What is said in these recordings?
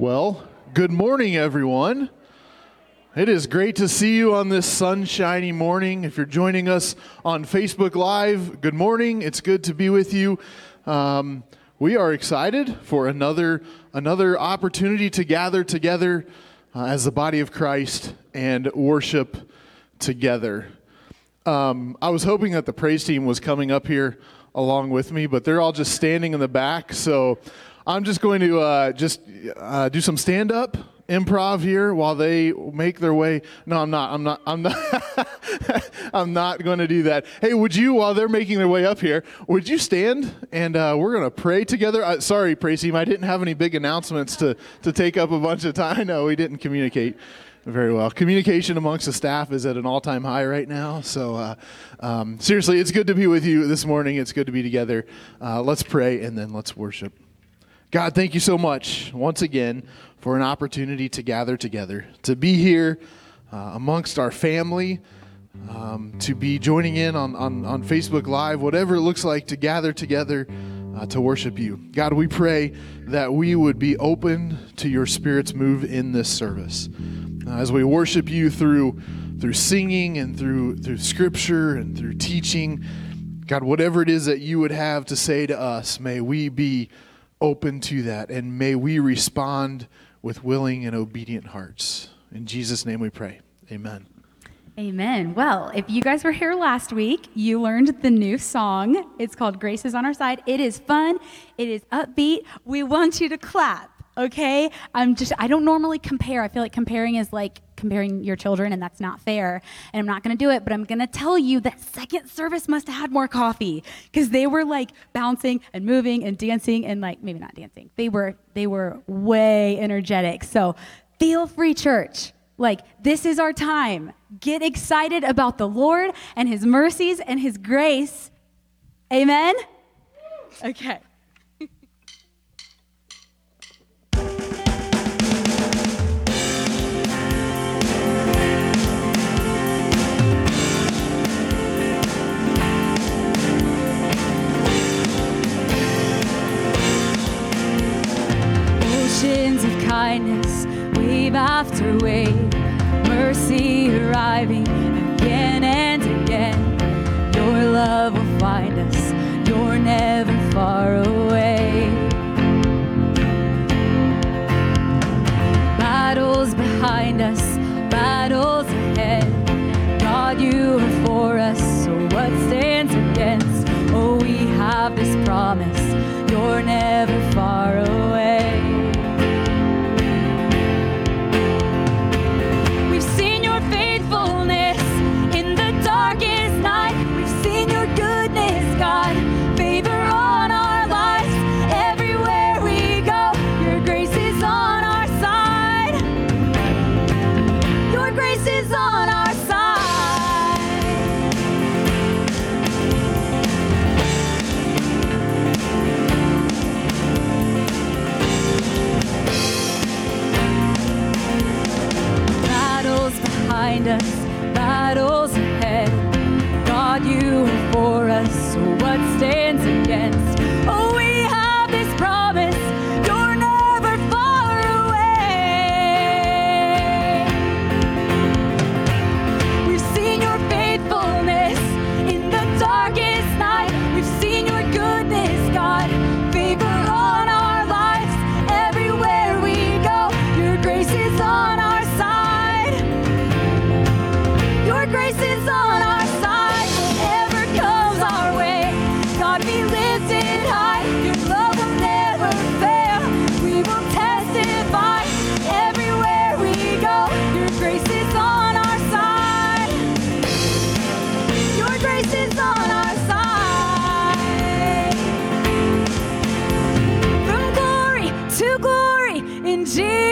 Well, good morning, everyone. It is great to see you on this sunshiny morning. If you're joining us on Facebook Live, good morning. It's good to be with you. Um, we are excited for another another opportunity to gather together uh, as the body of Christ and worship together. Um, I was hoping that the praise team was coming up here along with me, but they're all just standing in the back. So I'm just going to uh, just uh, do some stand up improv here while they make their way. No, I'm not. I'm not. I'm not. I'm not going to do that. Hey, would you, while they're making their way up here, would you stand and uh, we're going to pray together? Uh, sorry, praise team. I didn't have any big announcements to to take up a bunch of time. Know we didn't communicate very well. Communication amongst the staff is at an all time high right now. So, uh, um, seriously, it's good to be with you this morning. It's good to be together. Uh, let's pray and then let's worship. God, thank you so much once again for an opportunity to gather together, to be here uh, amongst our family, um, to be joining in on, on, on, Facebook Live, whatever it looks like to gather together uh, to worship you. God, we pray that we would be open to your Spirit's move in this service. Uh, as we worship you through, through singing and through, through scripture and through teaching, God, whatever it is that you would have to say to us, may we be open to that, and may we respond with willing and obedient hearts. In Jesus' name we pray. Amen. Amen. Well, if you guys were here last week, you learned the new song. It's called Grace is on Our Side. It is fun, it is upbeat. We want you to clap okay? I'm just, I don't normally compare. I feel like comparing is like comparing your children, and that's not fair. And I'm not gonna do it, but I'm gonna tell you that second service must have had more coffee because they were like bouncing and moving and dancing and like, maybe not dancing. They were, they were way energetic. So feel free, church. Like, this is our time. Get excited about the Lord and His mercies and His grace. Amen? Okay. Oceans of kindness, wave after wave, mercy arriving again and again. Your love will find us, you're never far away. Battles behind us, battles ahead. God, you are for us, so what stands against? Oh, we have this promise, you're never far away. Glory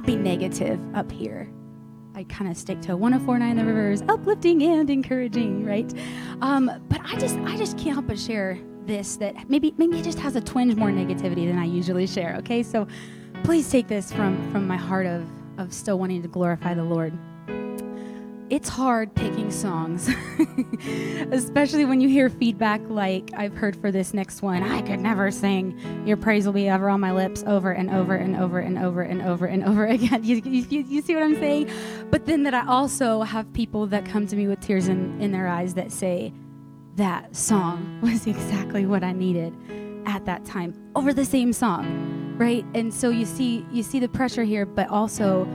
not be, negative up here. I kind of stick to 1049 The Rivers, uplifting and encouraging, right? Um, but I just I just can't help but share this that maybe maybe it just has a twinge more negativity than I usually share. Okay, so please take this from from my heart of of still wanting to glorify the Lord it's hard picking songs, especially when you hear feedback like I've heard for this next one. I could never sing Your Praise Will Be Ever on My Lips over and over and over and over and over and over again. You, you, you see what I'm saying? But then that I also have people that come to me with tears in, in their eyes that say, That song was exactly what I needed at that time over the same song, right? And so you see, you see the pressure here, but also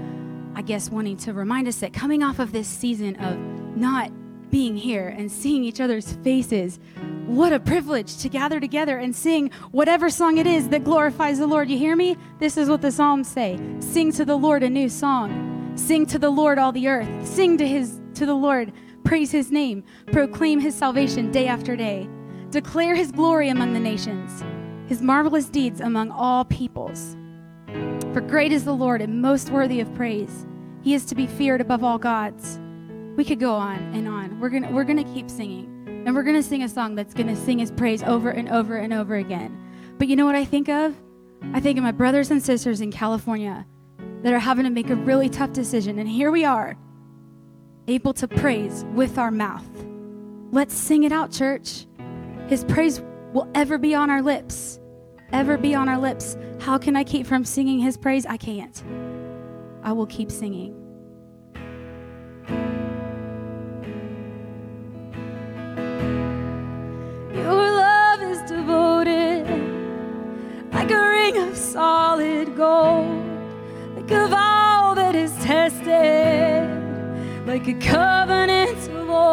I guess, wanting to remind us that coming off of this season of not being here and seeing each other's faces, what a privilege to gather together and sing whatever song it is that glorifies the Lord. You hear me? This is what the Psalms say Sing to the Lord a new song. Sing to the Lord all the earth. Sing to, his, to the Lord. Praise his name. Proclaim his salvation day after day. Declare his glory among the nations, his marvelous deeds among all peoples. For great is the Lord and most worthy of praise. He is to be feared above all gods. We could go on and on. We're going we're going to keep singing. And we're going to sing a song that's going to sing his praise over and over and over again. But you know what I think of? I think of my brothers and sisters in California that are having to make a really tough decision. And here we are, able to praise with our mouth. Let's sing it out, church. His praise will ever be on our lips ever be on our lips. How can I keep from singing his praise? I can't. I will keep singing. Your love is devoted like a ring of solid gold, like a vow that is tested, like a covenant of old.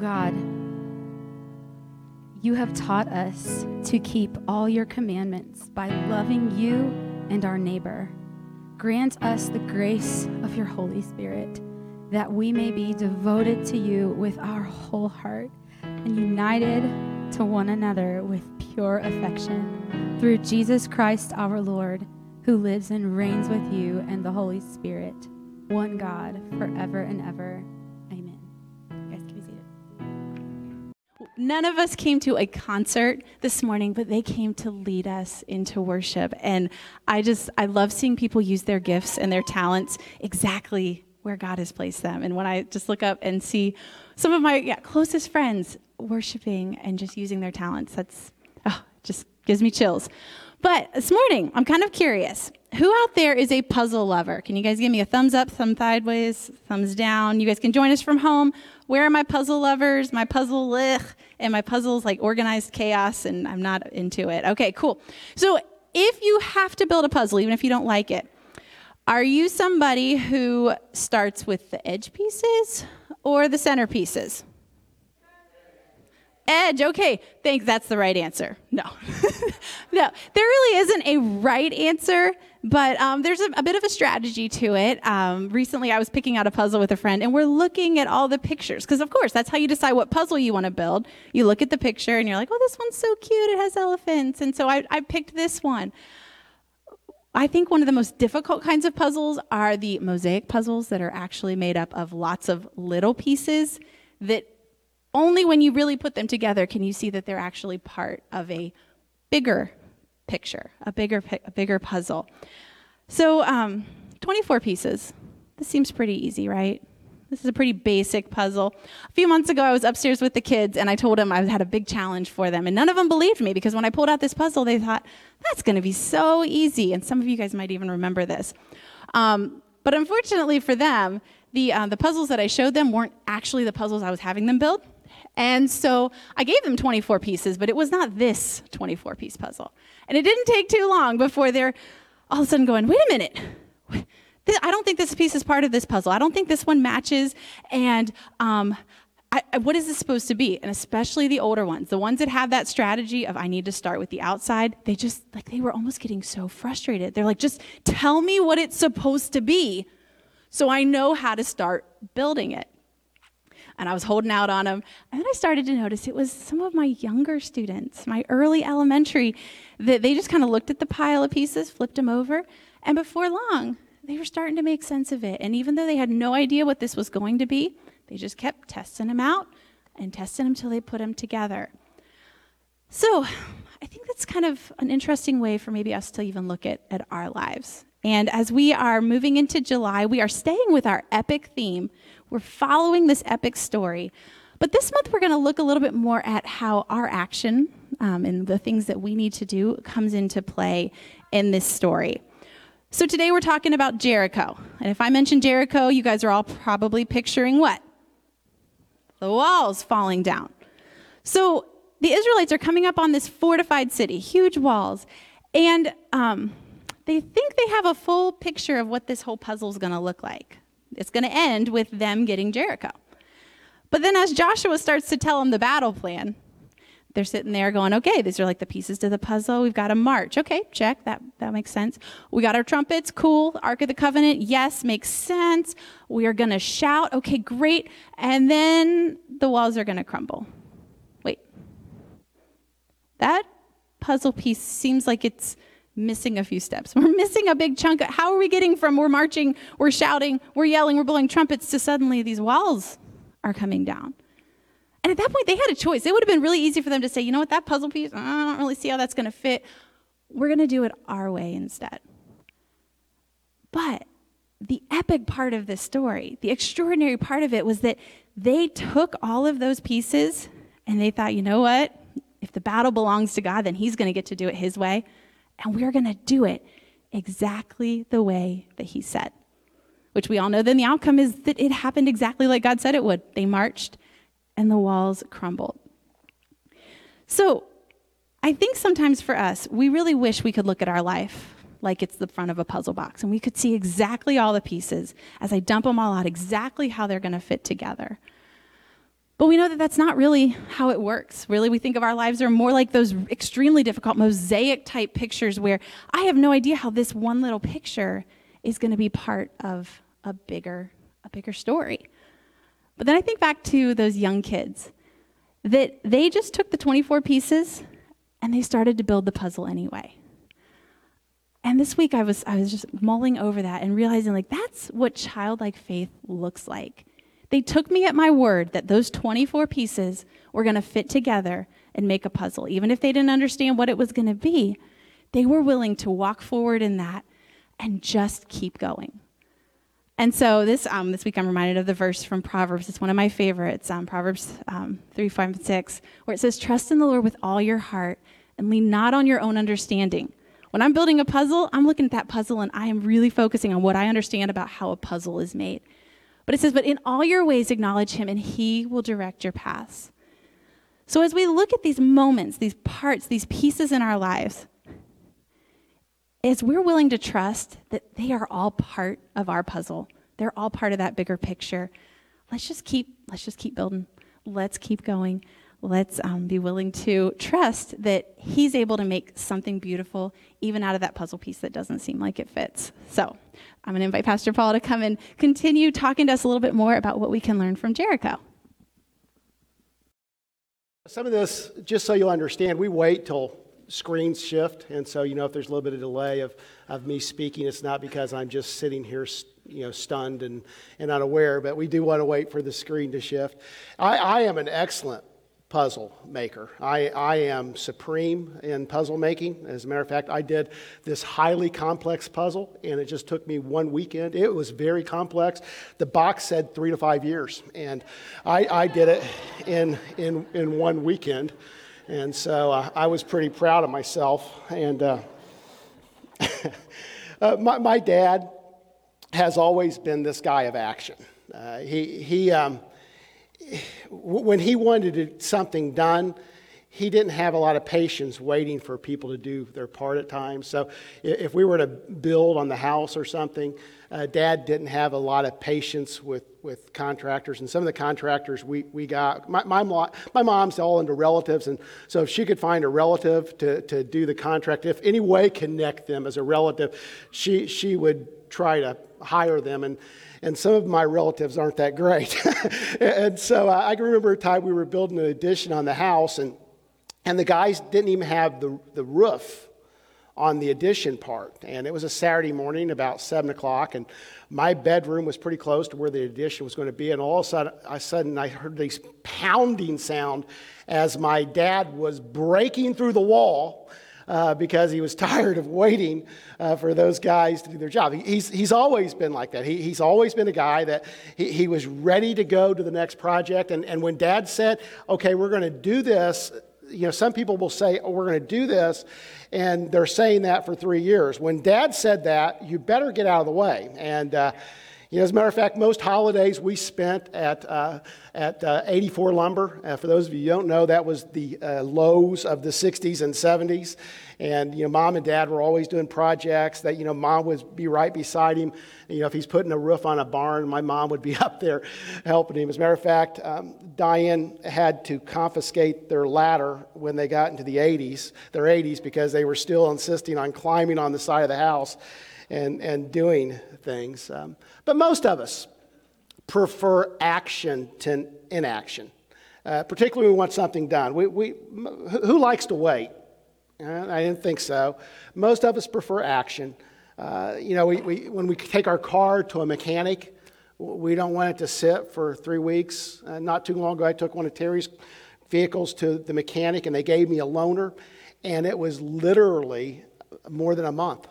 God, you have taught us to keep all your commandments by loving you and our neighbor. Grant us the grace of your Holy Spirit that we may be devoted to you with our whole heart and united to one another with pure affection through Jesus Christ our Lord, who lives and reigns with you and the Holy Spirit, one God, forever and ever. None of us came to a concert this morning, but they came to lead us into worship. And I just, I love seeing people use their gifts and their talents exactly where God has placed them. And when I just look up and see some of my yeah, closest friends worshiping and just using their talents, that's oh, just gives me chills. But this morning, I'm kind of curious. who out there is a puzzle lover? Can you guys give me a thumbs up, thumb sideways, thumbs down? You guys can join us from home. Where are my puzzle lovers? My puzzle, ugh, and my puzzles like organized chaos, and I'm not into it. Okay, cool. So if you have to build a puzzle, even if you don't like it, are you somebody who starts with the edge pieces or the center pieces? Edge, okay, thanks, that's the right answer. No. no, there really isn't a right answer, but um, there's a, a, bit of a strategy to it. Um, recently, I was picking out a puzzle with a friend, and we're looking at all the pictures, because of course, that's how you decide what puzzle you want to build. You look at the picture, and you're like, oh, this one's so cute, it has elephants, and so I, I picked this one. I think one of the most difficult kinds of puzzles are the mosaic puzzles that are actually made up of lots of little pieces that only when you really put them together can you see that they're actually part of a bigger picture, a bigger, a bigger puzzle. So, um, 24 pieces. This seems pretty easy, right? This is a pretty basic puzzle. A few months ago, I was upstairs with the kids and I told them I had a big challenge for them. And none of them believed me because when I pulled out this puzzle, they thought, that's going to be so easy. And some of you guys might even remember this. Um, but unfortunately for them, the, uh, the puzzles that I showed them weren't actually the puzzles I was having them build. And so I gave them 24 pieces, but it was not this 24 piece puzzle. And it didn't take too long before they're all of a sudden going, wait a minute. I don't think this piece is part of this puzzle. I don't think this one matches. And um, I, what is this supposed to be? And especially the older ones, the ones that have that strategy of I need to start with the outside, they just like they were almost getting so frustrated. They're like, just tell me what it's supposed to be so I know how to start building it and I was holding out on them. And then I started to notice it was some of my younger students, my early elementary, that they just kind of looked at the pile of pieces, flipped them over, and before long, they were starting to make sense of it. And even though they had no idea what this was going to be, they just kept testing them out and testing them until they put them together. So I think that's kind of an interesting way for maybe us to even look at, at our lives. And as we are moving into July, we are staying with our epic theme, we're following this epic story. But this month, we're going to look a little bit more at how our action um, and the things that we need to do comes into play in this story. So today we're talking about Jericho. And if I mention Jericho, you guys are all probably picturing what? The walls falling down. So the Israelites are coming up on this fortified city, huge walls, and um, they think they have a full picture of what this whole puzzle is going to look like. It's going to end with them getting Jericho. But then as Joshua starts to tell them the battle plan, they're sitting there going, okay, these are like the pieces to the puzzle. We've got a march. Okay, check. That, that makes sense. We got our trumpets. Cool. Ark of the Covenant. Yes, makes sense. We are going to shout. Okay, great. And then the walls are going to crumble. Wait. That puzzle piece seems like it's missing a few steps. We're missing a big chunk. How are we getting from we're marching, we're shouting, we're yelling, we're blowing trumpets to suddenly these walls are coming down? And at that point, they had a choice. It would have been really easy for them to say, you know what, that puzzle piece, I don't really see how that's going to fit. We're going to do it our way instead. But the epic part of this story, the extraordinary part of it was that they took all of those pieces and they thought, you know what? If the battle belongs to God, then He's going to get to do it His way and we're going to do it exactly the way that he said. Which we all know then the outcome is that it happened exactly like God said it would. They marched and the walls crumbled. So I think sometimes for us, we really wish we could look at our life like it's the front of a puzzle box and we could see exactly all the pieces as I dump them all out, exactly how they're going to fit together. But we know that that's not really how it works. Really, we think of our lives are more like those extremely difficult mosaic type pictures where I have no idea how this one little picture is going to be part of a bigger a bigger story. But then I think back to those young kids that they just took the 24 pieces and they started to build the puzzle anyway. And this week I was I was just mulling over that and realizing like that's what childlike faith looks like. They took me at my word that those 24 pieces were going to fit together and make a puzzle. Even if they didn't understand what it was going to be, they were willing to walk forward in that and just keep going. And so this um, this week I'm reminded of the verse from Proverbs. It's one of my favorites, um, Proverbs um, 3, 5, and 6, where it says, Trust in the Lord with all your heart and lean not on your own understanding. When I'm building a puzzle, I'm looking at that puzzle and I am really focusing on what I understand about how a puzzle is made. But it says, But in all your ways acknowledge him, and he will direct your paths. So as we look at these moments, these parts, these pieces in our lives, as we're willing to trust that they are all part of our puzzle, they're all part of that bigger picture. Let's just keep let's just keep building. Let's keep going. Let's um, be willing to trust that He's able to make something beautiful even out of that puzzle piece that doesn't seem like it fits. So I'm going to invite Pastor Paul to come and continue talking to us a little bit more about what we can learn from Jericho. Some of this, just so you'll understand, we wait till screens shift. And so, you know, if there's a little bit of delay of, of me speaking, it's not because I'm just sitting here, you know, stunned and, and unaware, but we do want to wait for the screen to shift. I, I am an excellent puzzle maker. I, I am supreme in puzzle making. As a matter of fact, I did this highly complex puzzle, and it just took me one weekend. It was very complex. The box said three to five years, and I, I did it in, in, in one weekend. And so uh, I was pretty proud of myself. And uh, uh, my, my, dad has always been this guy of action. Uh, he, he, um, when he wanted something done, he didn't have a lot of patience waiting for people to do their part at times. So if we were to build on the house or something, uh, Dad didn't have a lot of patience with, with contractors. And some of the contractors we, we got, my, my, my mom's all into relatives. And so if she could find a relative to, to do the contract, if any way connect them as a relative, she, she would try to hire them. And, and some of my relatives aren't that great. and so uh, I can remember a time we were building an addition on the house, and, and the guys didn't even have the, the roof on the addition part. And it was a Saturday morning, about 7 o'clock, and my bedroom was pretty close to where the addition was going to be. And all of a sudden, I, sudden, I heard this pounding sound as my dad was breaking through the wall uh, because he was tired of waiting uh, for those guys to do their job. He, he's, he's always been like that. He, he's always been a guy that he, he was ready to go to the next project. And, and when dad said, okay, we're going to do this, you know, some people will say, oh, we're going to do this, and they're saying that for three years. When dad said that, you better get out of the way. And, uh, you know, as a matter of fact, most holidays we spent at, uh, at uh, 84 Lumber. Uh, for those of you who don't know, that was the uh, Lowe's of the 60s and 70s. And, you know, mom and dad were always doing projects that, you know, mom would be right beside him. You know, if he's putting a roof on a barn, my mom would be up there helping him. As a matter of fact, um, Diane had to confiscate their ladder when they got into the 80s, their 80s, because they were still insisting on climbing on the side of the house and, and doing things. Um, but most of us prefer action to inaction, uh, particularly when we want something done. We, we, who likes to wait? Uh, I didn't think so. Most of us prefer action. Uh, you know, we, we, when we take our car to a mechanic, we don't want it to sit for three weeks. Uh, not too long ago, I took one of Terry's vehicles to the mechanic, and they gave me a loaner, and it was literally more than a month.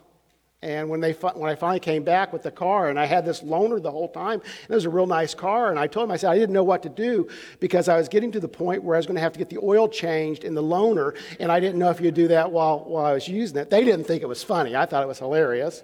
And when, they, when I finally came back with the car, and I had this loaner the whole time, it was a real nice car, and I told him, I said, I didn't know what to do because I was getting to the point where I was going to have to get the oil changed in the loaner, and I didn't know if you would do that while, while I was using it. They didn't think it was funny. I thought it was hilarious.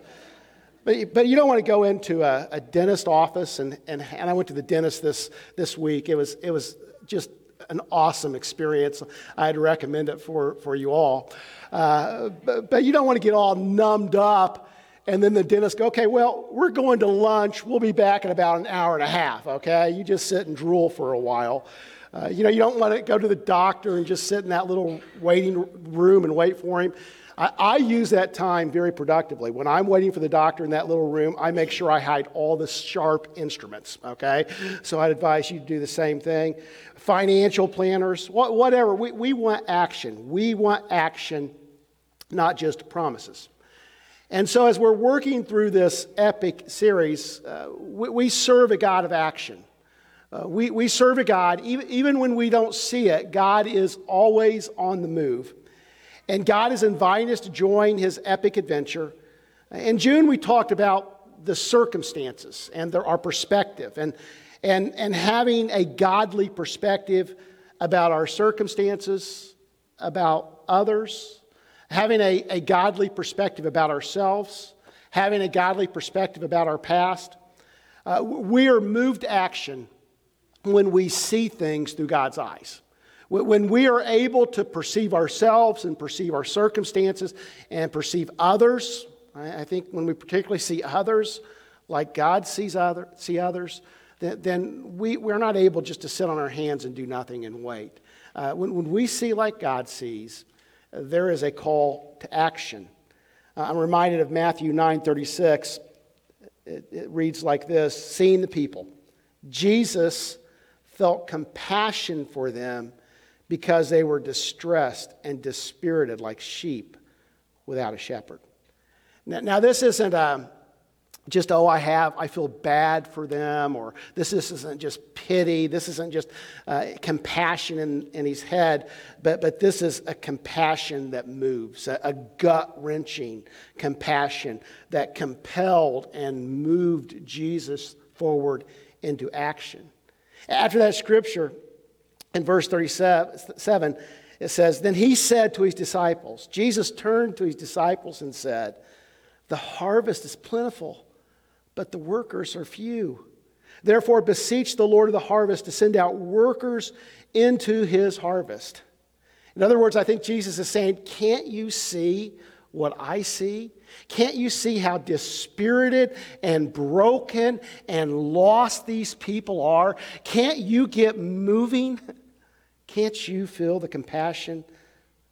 But, but you don't want to go into a, a dentist office, and, and, and I went to the dentist this, this week. It was, it was just an awesome experience. I'd recommend it for, for you all. Uh, but, but you don't want to get all numbed up and then the dentist go, okay, well, we're going to lunch. We'll be back in about an hour and a half, okay? You just sit and drool for a while. Uh, you know, you don't want to go to the doctor and just sit in that little waiting room and wait for him. I, I, use that time very productively. When I'm waiting for the doctor in that little room, I make sure I hide all the sharp instruments, okay? So I'd advise you to do the same thing. Financial planners, whatever. We, we want action. We want action, not just promises. And so, as we're working through this epic series, uh, we, we, serve a God of action. Uh, we, we serve a God, even, even when we don't see it, God is always on the move. And God is inviting us to join his epic adventure. In June, we talked about the circumstances and their, our perspective, and, and, and having a godly perspective about our circumstances, about others, having a, a godly perspective about ourselves, having a godly perspective about our past. Uh, we are moved to action when we see things through God's eyes. When we are able to perceive ourselves and perceive our circumstances and perceive others, I think when we particularly see others like God sees other, see others, then, we, we're not able just to sit on our hands and do nothing and wait. Uh, when, when we see like God sees, there is a call to action. Uh, I'm reminded of Matthew 9:36. It, it reads like this: Seeing the people, Jesus felt compassion for them because they were distressed and dispirited like sheep without a shepherd. Now, now this isn't a, um, just, oh, I have, I feel bad for them, or this, this isn't just pity, this isn't just uh, compassion in, in his head, but, but this is a compassion that moves, a, a gut wrenching compassion that compelled and moved Jesus forward into action. After that scripture, in verse 37, it says, Then he said to his disciples, Jesus turned to his disciples and said, The harvest is plentiful, but the workers are few. Therefore, beseech the Lord of the harvest to send out workers into his harvest. In other words, I think Jesus is saying, Can't you see what I see? Can't you see how dispirited and broken and lost these people are? Can't you get moving? Can't you feel the compassion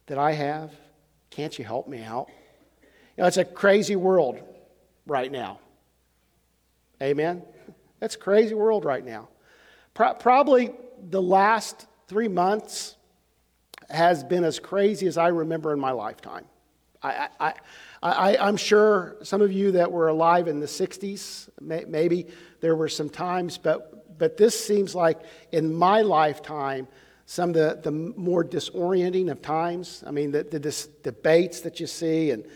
that I have? Can't you help me out? You know, it's a crazy world right now. Amen? That's a crazy world right now. Pro- probably the last three months has been as crazy as I remember in my lifetime. I, I, I, am sure some of you that were alive in the 60s, may, maybe there were some times, but, but this seems like in my lifetime, some of the, the more disorienting of times. I mean, the, the dis- debates that you see and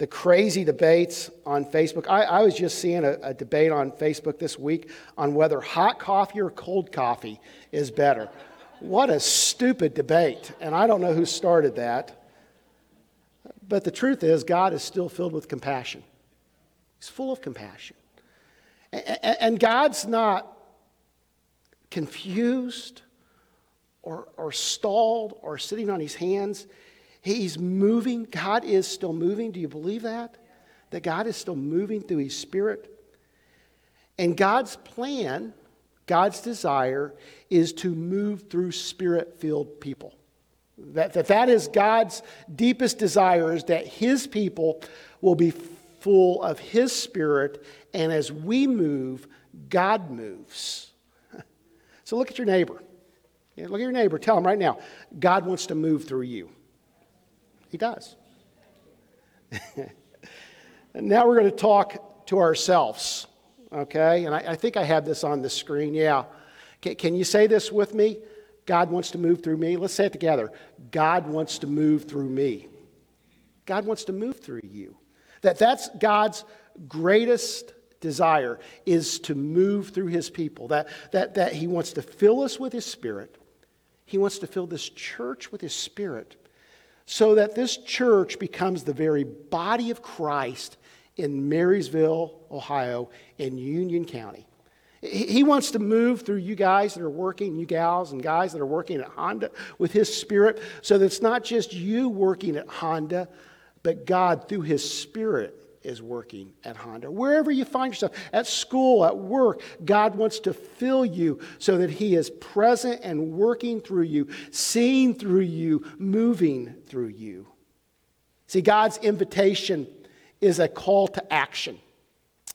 the crazy debates on Facebook. I, I was just seeing a, a, debate on Facebook this week on whether hot coffee or cold coffee is better. What a stupid debate. And I don't know who started that. But the truth is, God is still filled with compassion. He's full of compassion. And God's not confused or, or stalled or sitting on his hands. He's moving. God is still moving. Do you believe that? That God is still moving through his spirit? And God's plan, God's desire, is to move through spirit filled people. That, that that is God's deepest desire is that his people will be full of his spirit, and as we move, God moves. So look at your neighbor. Look at your neighbor. Tell him right now, God wants to move through you. He does. and now we're going to talk to ourselves, okay? And I, I, think I have this on the screen. Yeah. Can, can you say this with me? God wants to move through me. Let's say it together. God wants to move through me. God wants to move through you. That that's God's greatest desire is to move through his people. That, that, that he wants to fill us with his spirit. He wants to fill this church with his spirit so that this church becomes the very body of Christ in Marysville, Ohio, in Union County. He wants to move through you guys that are working, you gals and guys that are working at Honda with His Spirit, so that it's not just you working at Honda, but God through His Spirit is working at Honda. Wherever you find yourself, at school, at work, God wants to fill you so that He is present and working through you, seeing through you, moving through you. See, God's invitation is a call to action.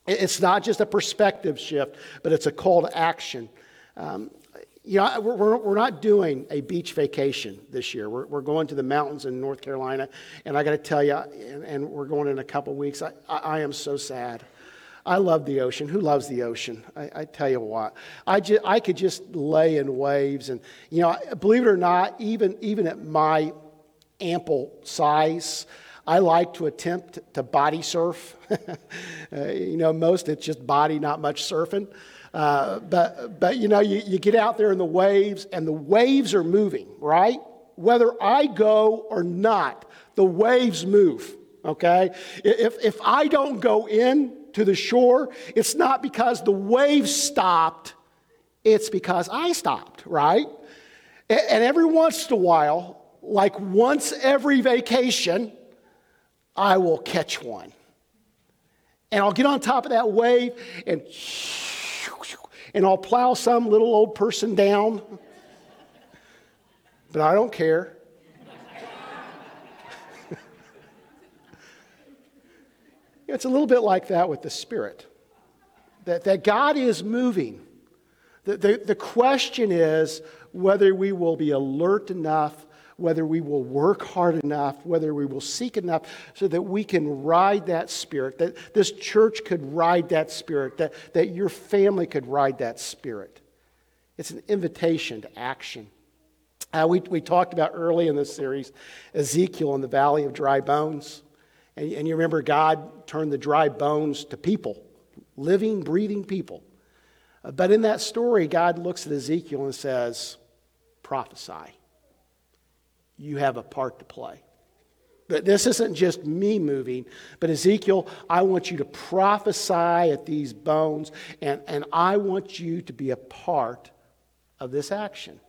It's not just a perspective shift, but it's a call to action. Um, you know, we're, we're not doing a beach vacation this year. We're, we're going to the mountains in North Carolina, and I got to tell you, and, and, we're going in a couple weeks. I, I, I, am so sad. I love the ocean. Who loves the ocean? I, I tell you what, I, ju- I could just lay in waves, and you know, believe it or not, even even at my ample size, I like to attempt to body surf. uh, you know, most it's just body, not much surfing. Uh, but, but, you know, you, you get out there in the waves, and the waves are moving, right? whether I go or not, the waves move, okay? If, if I don't go in to the shore, it's not because the waves stopped, it's because I stopped, right? And every once in a while, like once every vacation, I will catch one. And I'll get on top of that wave and and I'll plow some little old person down. But I don't care. it's a little bit like that with the Spirit. That, that God is moving. The, the, the question is whether we will be alert enough whether we will work hard enough, whether we will seek enough so that we can ride that spirit, that this church could ride that spirit, that, that your family could ride that spirit. It's an invitation to action. Uh, we, we talked about early in this series Ezekiel in the valley of dry bones. And, and you remember God turned the dry bones to people, living, breathing people. Uh, but in that story, God looks at Ezekiel and says, prophesy you have a part to play. But this isn't just me moving, but Ezekiel, I want you to prophesy at these bones, and, and I want you to be a part of this action.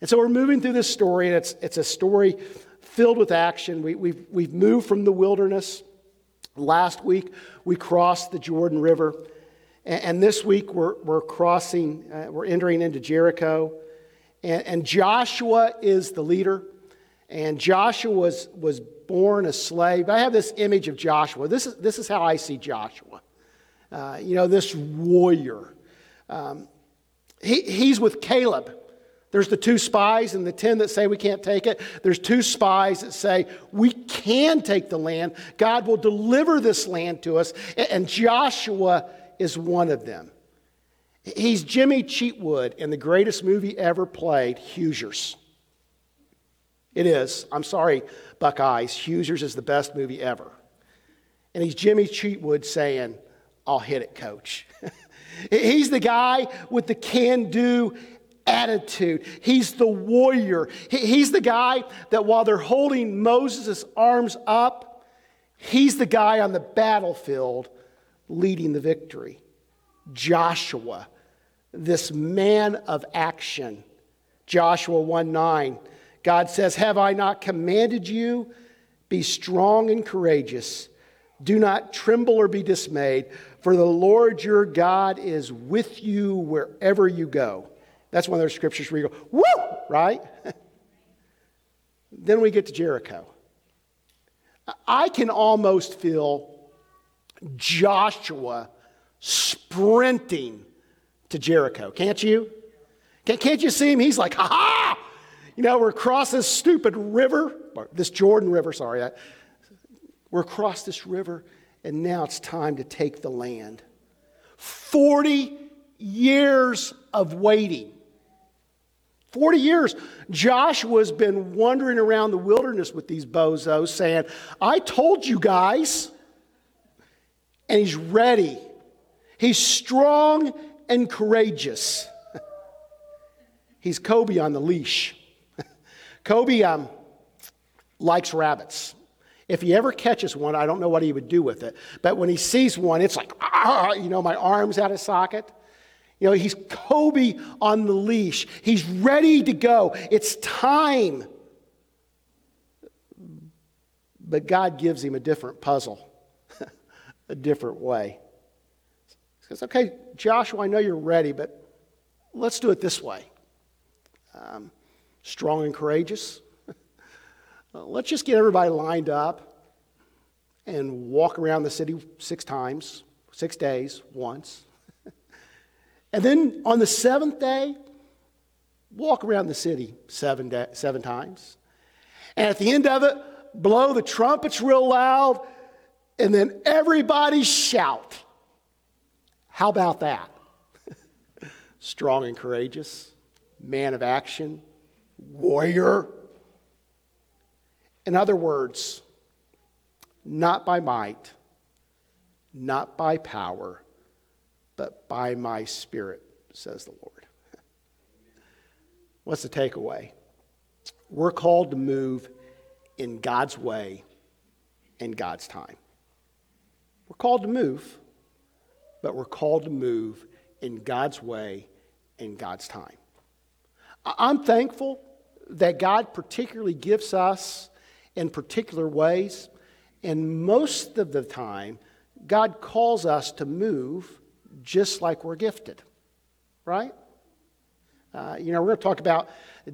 And so we're moving through this story, and it's, it's a story filled with action. We, we've, we've moved from the wilderness. Last week, we crossed the Jordan River. And, and this week, we're, we're crossing, uh, we're entering into Jericho. And, and Joshua is the leader. And Joshua was, was born a slave. I have this image of Joshua. This is, this is how I see Joshua. Uh, you know, this warrior. Um, he, he's with Caleb. There's the two spies and the 10 that say we can't take it. There's two spies that say we can take the land. God will deliver this land to us. And Joshua is one of them. He's Jimmy Chitwood in the greatest movie ever played, Hoosiers. It is. I'm sorry, Buckeyes. Hoosiers is the best movie ever. And he's Jimmy Chitwood saying, I'll hit it, coach. he's the guy with the can do attitude. He's the warrior. He's the guy that while they're holding Moses' arms up, he's the guy on the battlefield leading the victory. Joshua this man of action. Joshua 1 9. God says, Have I not commanded you? Be strong and courageous. Do not tremble or be dismayed, for the Lord your God is with you wherever you go. That's one of those scriptures where you go, woo, right? then we get to Jericho. I can almost feel Joshua sprinting to Jericho, can't you? Can't you see him? He's like, ha ha! You know, we're across this stupid river, this Jordan River, sorry. We're across this river, and now it's time to take the land. 40 years of waiting. 40 years. Joshua's been wandering around the wilderness with these bozos saying, I told you guys. And he's ready. He's strong and courageous. He's Kobe on the leash. Kobe um, likes rabbits. If he ever catches one, I don't know what he would do with it. But when he sees one, it's like, ah, you know, my arm's out of socket. You know, he's Kobe on the leash. He's ready to go. It's time. But God gives him a different puzzle, a different way. Says, okay, Joshua, I know you're ready, but let's do it this way. Um, strong and courageous. let's just get everybody lined up and walk around the city six times, six days, once. and then on the seventh day, walk around the city seven, day, seven times. And at the end of it, blow the trumpets real loud, and then everybody shout. How about that? Strong and courageous, man of action, warrior. In other words, not by might, not by power, but by my spirit, says the Lord. What's the takeaway? we're called to move in God's way in God's time. We're called to move, but we're called to move in God's way in God's time. I'm thankful that God particularly gives us in particular ways, and most of the time, God calls us to move just like we're gifted, right? Uh, you know, we're going to talk about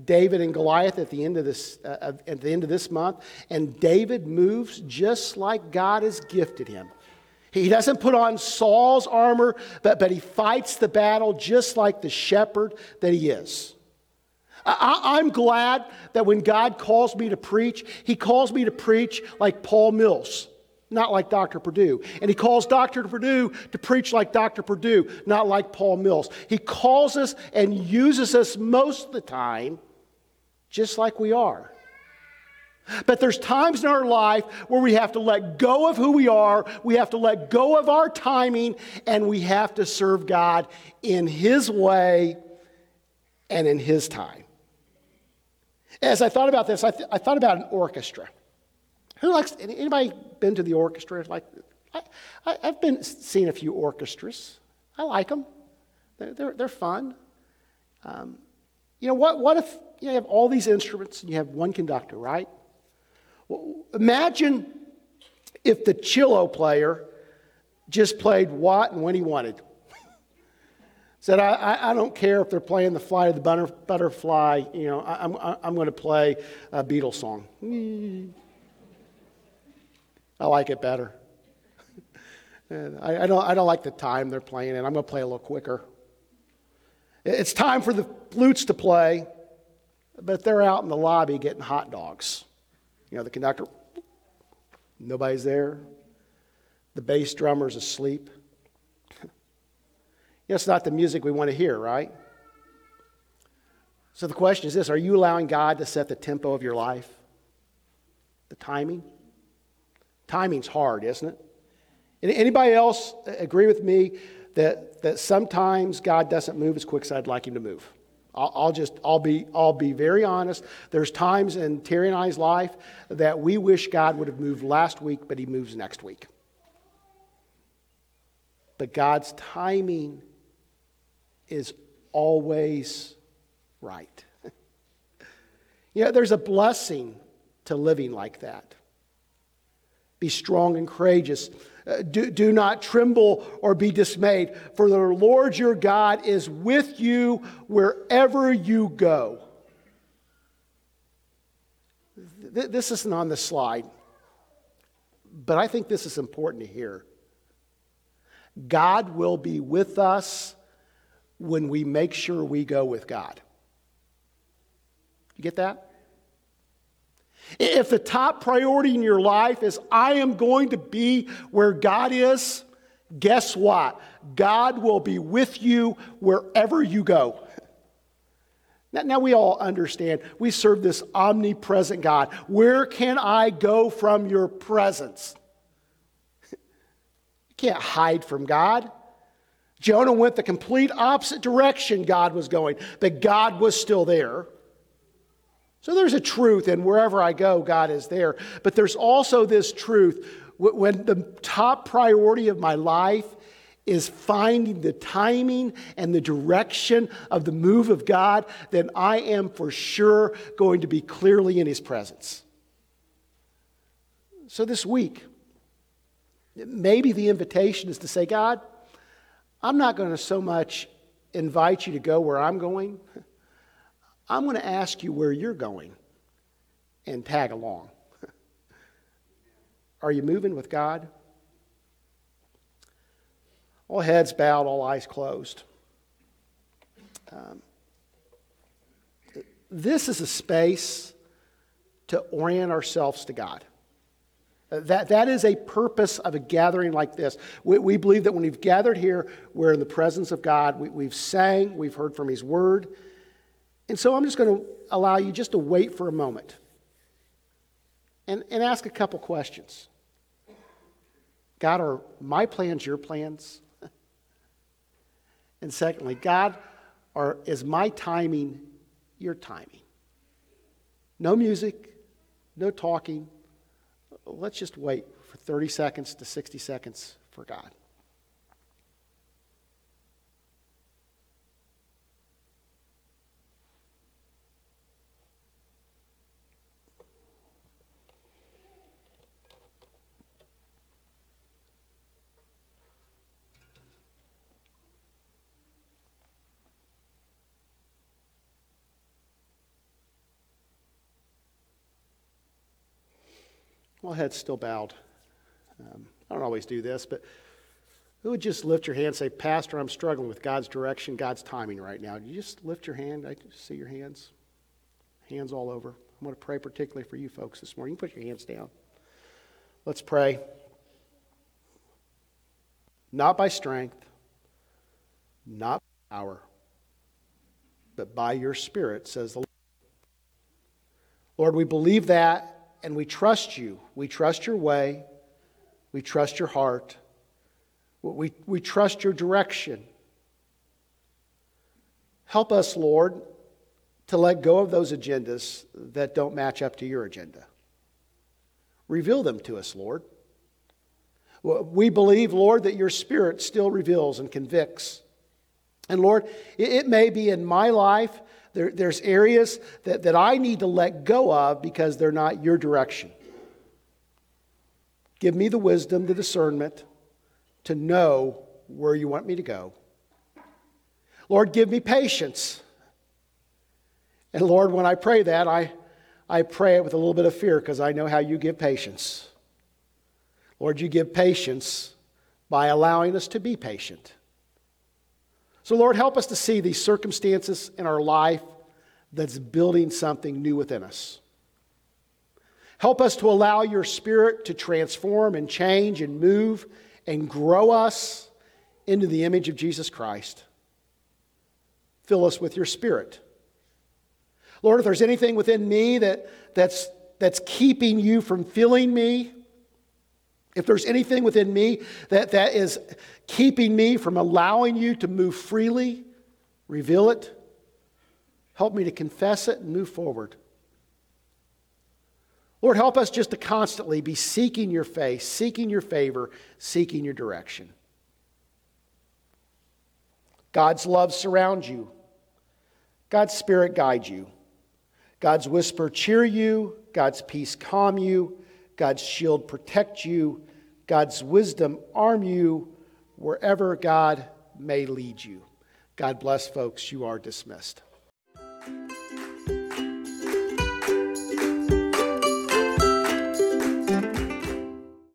David and Goliath at the end of this uh, at the end of this month, and David moves just like God has gifted him. He doesn't put on Saul's armor, but, but he fights the battle just like the shepherd that he is. I, I'm glad that when God calls me to preach, he calls me to preach like Paul Mills not like Dr. Purdue. And he calls Dr. Purdue to preach like Dr. Purdue, not like Paul Mills. He calls us and uses us most of the time just like we are. But there's times in our life where we have to let go of who we are, we have to let go of our timing, and we have to serve God in His way and in His time. As I thought about this, I, th- I thought about an orchestra. Who likes, anybody been to the orchestra? Like, I, have been seen a few orchestras. I like them. They're, they're, they're fun. Um, you know, what, what if you have all these instruments and you have one conductor, right? Imagine if the cello player just played what and when he wanted. Said, I, I, I, don't care if they're playing the flight of the butter, butterfly, you know, I, am I'm, I'm going to play a Beatles song. I like it better. I, I, don't, I don't like the time they're playing it. I'm going to play a little quicker. It's time for the flutes to play, but they're out in the lobby getting hot dogs. You know, the conductor, nobody's there. The bass drummer's asleep. it's not the music we want to hear, right? So the question is this Are you allowing God to set the tempo of your life? The timing? Timing's hard, isn't it? Anybody else agree with me that, that sometimes God doesn't move as quick as I'd like him to move? I'll, just, I'll be, I'll be very honest. There's times in Terry and I's life that we wish God would have moved last week, but he moves next week. But God's timing is always right. you know, there's a blessing to living like that. Be strong and courageous. Uh, do, do not tremble or be dismayed, for the Lord your God is with you wherever you go. Th- this isn't on the slide, but I think this is important to hear. God will be with us when we make sure we go with God. You get that? If the top priority in your life is, I am going to be where God is, guess what? God will be with you wherever you go. Now, now, we all understand we serve this omnipresent God. Where can I go from your presence? You can't hide from God. Jonah went the complete opposite direction God was going, but God was still there. So there's a truth, and wherever I go, God is there. But there's also this truth when the top priority of my life is finding the timing and the direction of the move of God, then I am for sure going to be clearly in His presence. So this week, maybe the invitation is to say, God, I'm not going to so much invite you to go where I'm going. I'm going to ask you where you're going and tag along. Are you moving with God? All heads bowed, all eyes closed. Um, this is a space to orient ourselves to God. Uh, that, that is a purpose of a gathering like this. We, we believe that when we've gathered here, we're in the presence of God. We, we've sang, we've heard from His Word. And so I'm just going to allow you just to wait for a moment and, and ask a couple questions. God, are my plans your plans? and secondly, God, are, is my timing your timing? No music, no talking. Let's just wait for 30 seconds to 60 seconds for God. Well, head's still bowed. Um, I don't always do this, but who would just lift your hand and say, Pastor, I'm struggling with God's direction, God's timing right now? You just lift your hand. I see your hands. Hands all over. I'm going to pray particularly for you folks this morning. You put your hands down. Let's pray. Not by strength, not by power, but by your Spirit, says the Lord. Lord, we believe that and we trust you. We trust your way. We trust your heart. We, we trust your direction. Help us, Lord, to let go of those agendas that don't match up to your agenda. Reveal them to us, Lord. We believe, Lord, that your Spirit still reveals and convicts. And Lord, it may be in my life there, there's areas that, that I need to let go of because they're not your direction. Give me the wisdom, the discernment to know where you want me to go. Lord, give me patience. And Lord, when I pray that, I, I pray it with a little bit of fear because I know how you give patience. Lord, you give patience by allowing us to be patient. So, Lord, help us to see these circumstances in our life that's building something new within us. Help us to allow your spirit to transform and change and move and grow us into the image of Jesus Christ. Fill us with your spirit. Lord, if there's anything within me that, that's, that's keeping you from filling me, if there's anything within me that, that is keeping me from allowing you to move freely, reveal it. Help me to confess it and move forward. Lord, help us just to constantly be seeking your face, seeking your favor, seeking your direction. God's love surrounds you. God's spirit guides you. God's whisper cheer you. God's peace calm you. God's shield protect you, God's wisdom arm you wherever God may lead you. God bless, folks. You are dismissed.